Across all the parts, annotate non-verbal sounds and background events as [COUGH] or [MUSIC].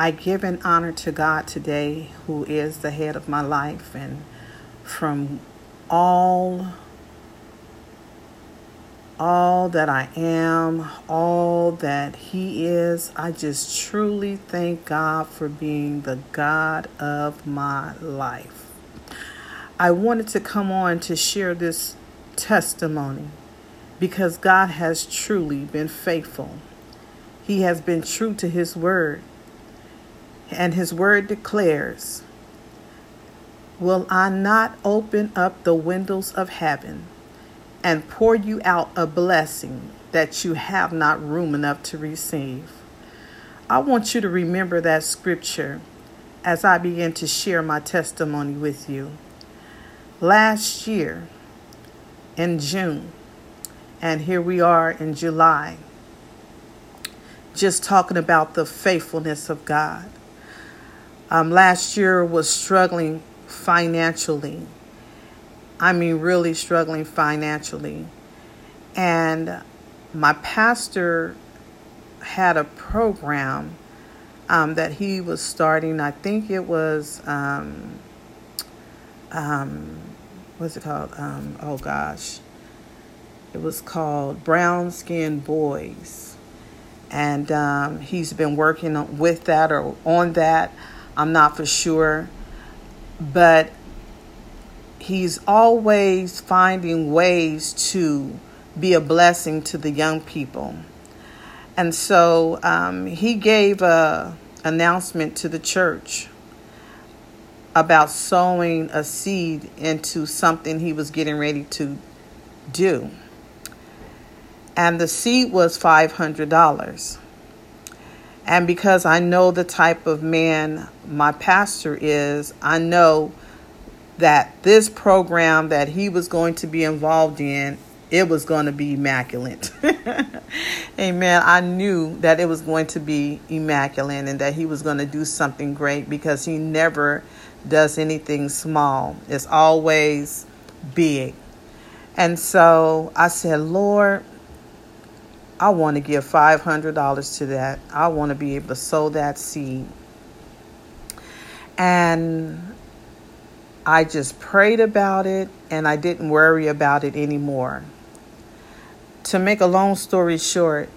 I give an honor to God today, who is the head of my life, and from all all that I am, all that He is. I just truly thank God for being the God of my life. I wanted to come on to share this testimony because God has truly been faithful. He has been true to His word, and His word declares, Will I not open up the windows of heaven? and pour you out a blessing that you have not room enough to receive. I want you to remember that scripture as I begin to share my testimony with you. Last year in June, and here we are in July, just talking about the faithfulness of God. Um, last year was struggling financially I mean, really struggling financially. And my pastor had a program um, that he was starting. I think it was, um, um, what's it called? Um, oh gosh. It was called Brown Skin Boys. And um, he's been working with that or on that. I'm not for sure. But he's always finding ways to be a blessing to the young people. And so um, he gave a announcement to the church about sowing a seed into something he was getting ready to do. And the seed was $500. And because I know the type of man my pastor is, I know that this program that he was going to be involved in it was going to be immaculate. [LAUGHS] Amen. I knew that it was going to be immaculate and that he was going to do something great because he never does anything small. It's always big. And so I said, Lord, I want to give $500 to that. I want to be able to sow that seed. And I just prayed about it and I didn't worry about it anymore. To make a long story short,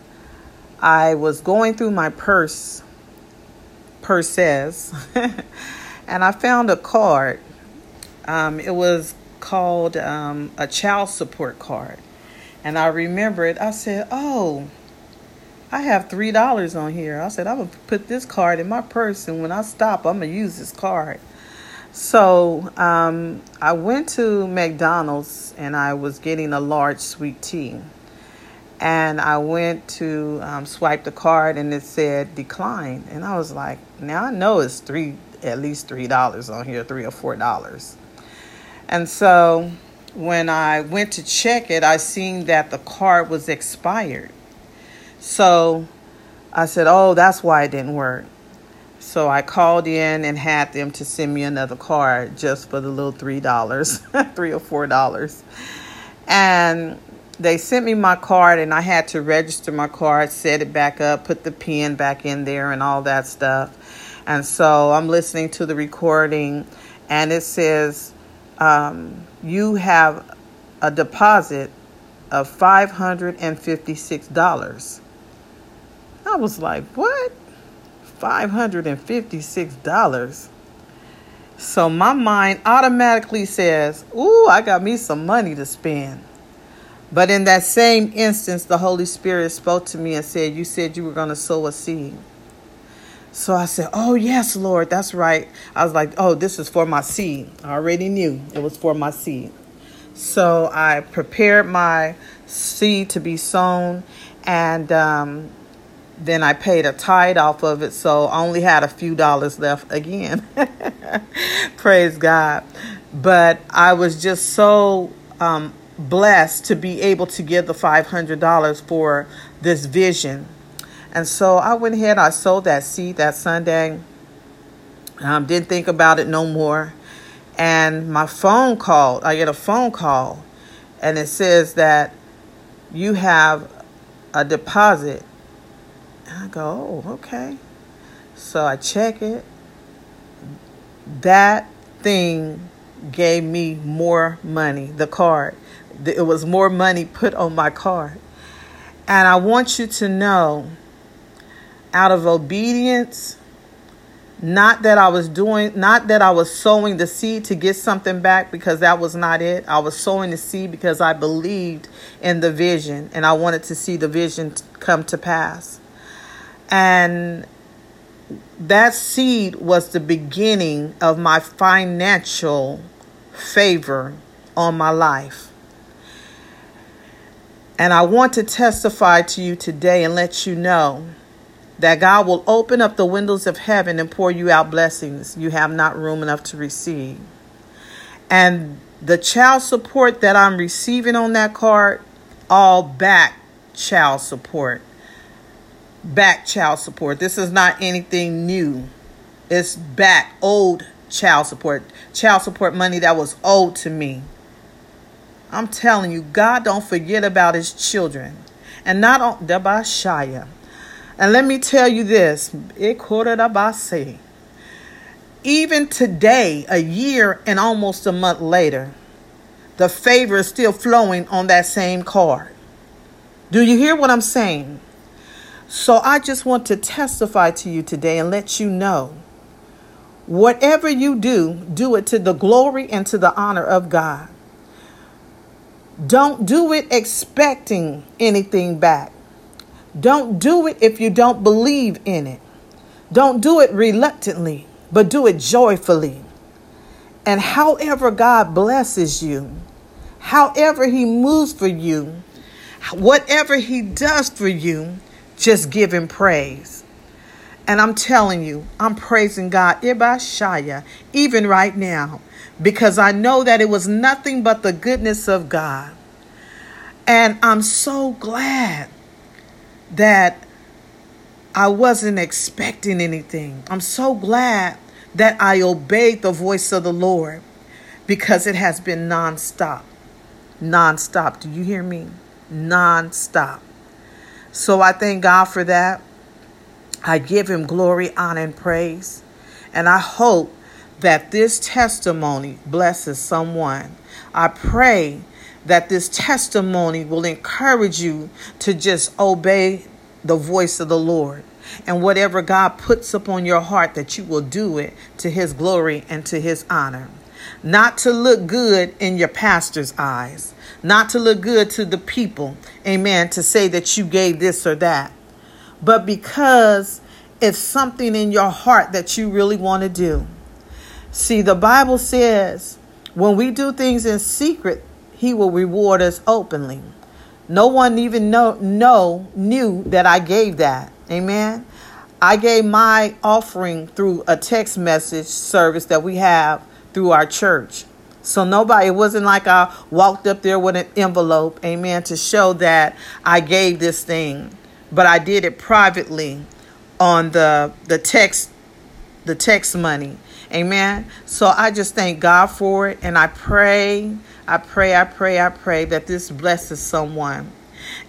I was going through my purse, purses, [LAUGHS] and I found a card. Um, it was called um, a child support card. And I remember it. I said, Oh, I have $3 on here. I said, I'm to put this card in my purse, and when I stop, I'm to use this card. So um, I went to McDonald's and I was getting a large sweet tea. And I went to um, swipe the card and it said decline. And I was like, now I know it's three, at least three dollars on here, three or four dollars. And so when I went to check it, I seen that the card was expired. So I said, oh, that's why it didn't work. So I called in and had them to send me another card just for the little three dollars, [LAUGHS] three or four dollars. And they sent me my card and I had to register my card, set it back up, put the pin back in there and all that stuff. And so I'm listening to the recording and it says um, you have a deposit of $556. I was like, what? $556. So my mind automatically says, Ooh, I got me some money to spend. But in that same instance, the Holy Spirit spoke to me and said, You said you were going to sow a seed. So I said, Oh, yes, Lord, that's right. I was like, Oh, this is for my seed. I already knew it was for my seed. So I prepared my seed to be sown. And um, then I paid a tithe off of it, so I only had a few dollars left again. [LAUGHS] Praise God. But I was just so um, blessed to be able to give the $500 for this vision. And so I went ahead, I sold that seed that Sunday. Um, didn't think about it no more. And my phone called. I get a phone call, and it says that you have a deposit I go, oh, okay. So I check it. That thing gave me more money, the card. It was more money put on my card. And I want you to know out of obedience, not that I was doing, not that I was sowing the seed to get something back because that was not it. I was sowing the seed because I believed in the vision and I wanted to see the vision come to pass. And that seed was the beginning of my financial favor on my life. And I want to testify to you today and let you know that God will open up the windows of heaven and pour you out blessings you have not room enough to receive. And the child support that I'm receiving on that card, all back child support. Back child support. This is not anything new. It's back old child support. Child support money that was owed to me. I'm telling you, God don't forget about his children. And not on Dabashaya. And let me tell you this. Eh, Even today, a year and almost a month later, the favor is still flowing on that same card. Do you hear what I'm saying? So I just want to testify to you today and let you know whatever you do, do it to the glory and to the honor of God. Don't do it expecting anything back. Don't do it if you don't believe in it. Don't do it reluctantly, but do it joyfully. And however God blesses you, however He moves for you, whatever He does for you, just give Him praise. And I'm telling you, I'm praising God, Ibashaya, even right now because I know that it was nothing but the goodness of God. And I'm so glad that I wasn't expecting anything. I'm so glad that I obeyed the voice of the Lord because it has been nonstop. Nonstop. Do you hear me? Nonstop. So I thank God for that. I give him glory, honor, and praise. And I hope that this testimony blesses someone. I pray that this testimony will encourage you to just obey the voice of the Lord. And whatever God puts upon your heart, that you will do it to his glory and to his honor. Not to look good in your pastor's eyes, not to look good to the people, amen, to say that you gave this or that, but because it's something in your heart that you really want to do. See, the Bible says when we do things in secret, he will reward us openly. No one even know, know knew that I gave that. Amen. I gave my offering through a text message service that we have through our church. So nobody, it wasn't like I walked up there with an envelope, amen, to show that I gave this thing. But I did it privately on the the text the text money. Amen. So I just thank God for it. And I pray, I pray, I pray, I pray that this blesses someone.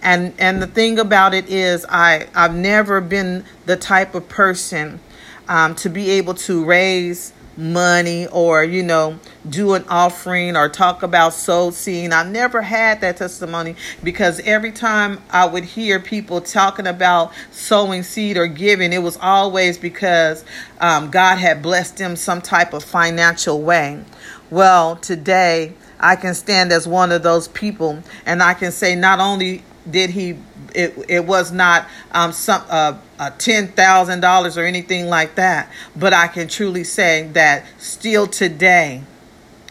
And and the thing about it is I, I've never been the type of person um, to be able to raise money or you know do an offering or talk about soul seeing. I never had that testimony because every time i would hear people talking about sowing seed or giving it was always because um, god had blessed them some type of financial way. Well today i can stand as one of those people and i can say not only did he it, it was not um, some uh, uh, ten thousand dollars or anything like that, but I can truly say that still today,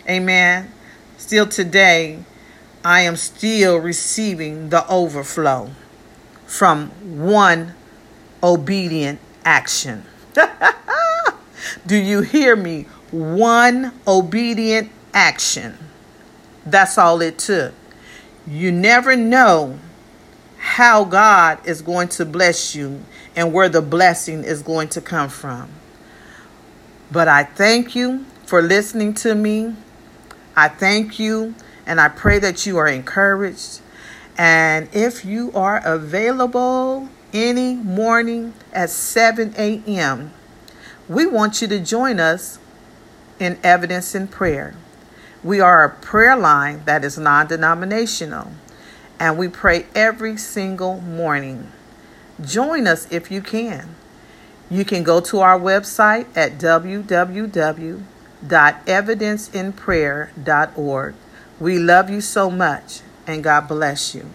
Amen. Still today, I am still receiving the overflow from one obedient action. [LAUGHS] Do you hear me? One obedient action. That's all it took. You never know how God is going to bless you and where the blessing is going to come from. But I thank you for listening to me. I thank you and I pray that you are encouraged. And if you are available any morning at 7 a.m., we want you to join us in Evidence in Prayer. We are a prayer line that is non denominational, and we pray every single morning. Join us if you can. You can go to our website at www.evidenceinprayer.org. We love you so much, and God bless you.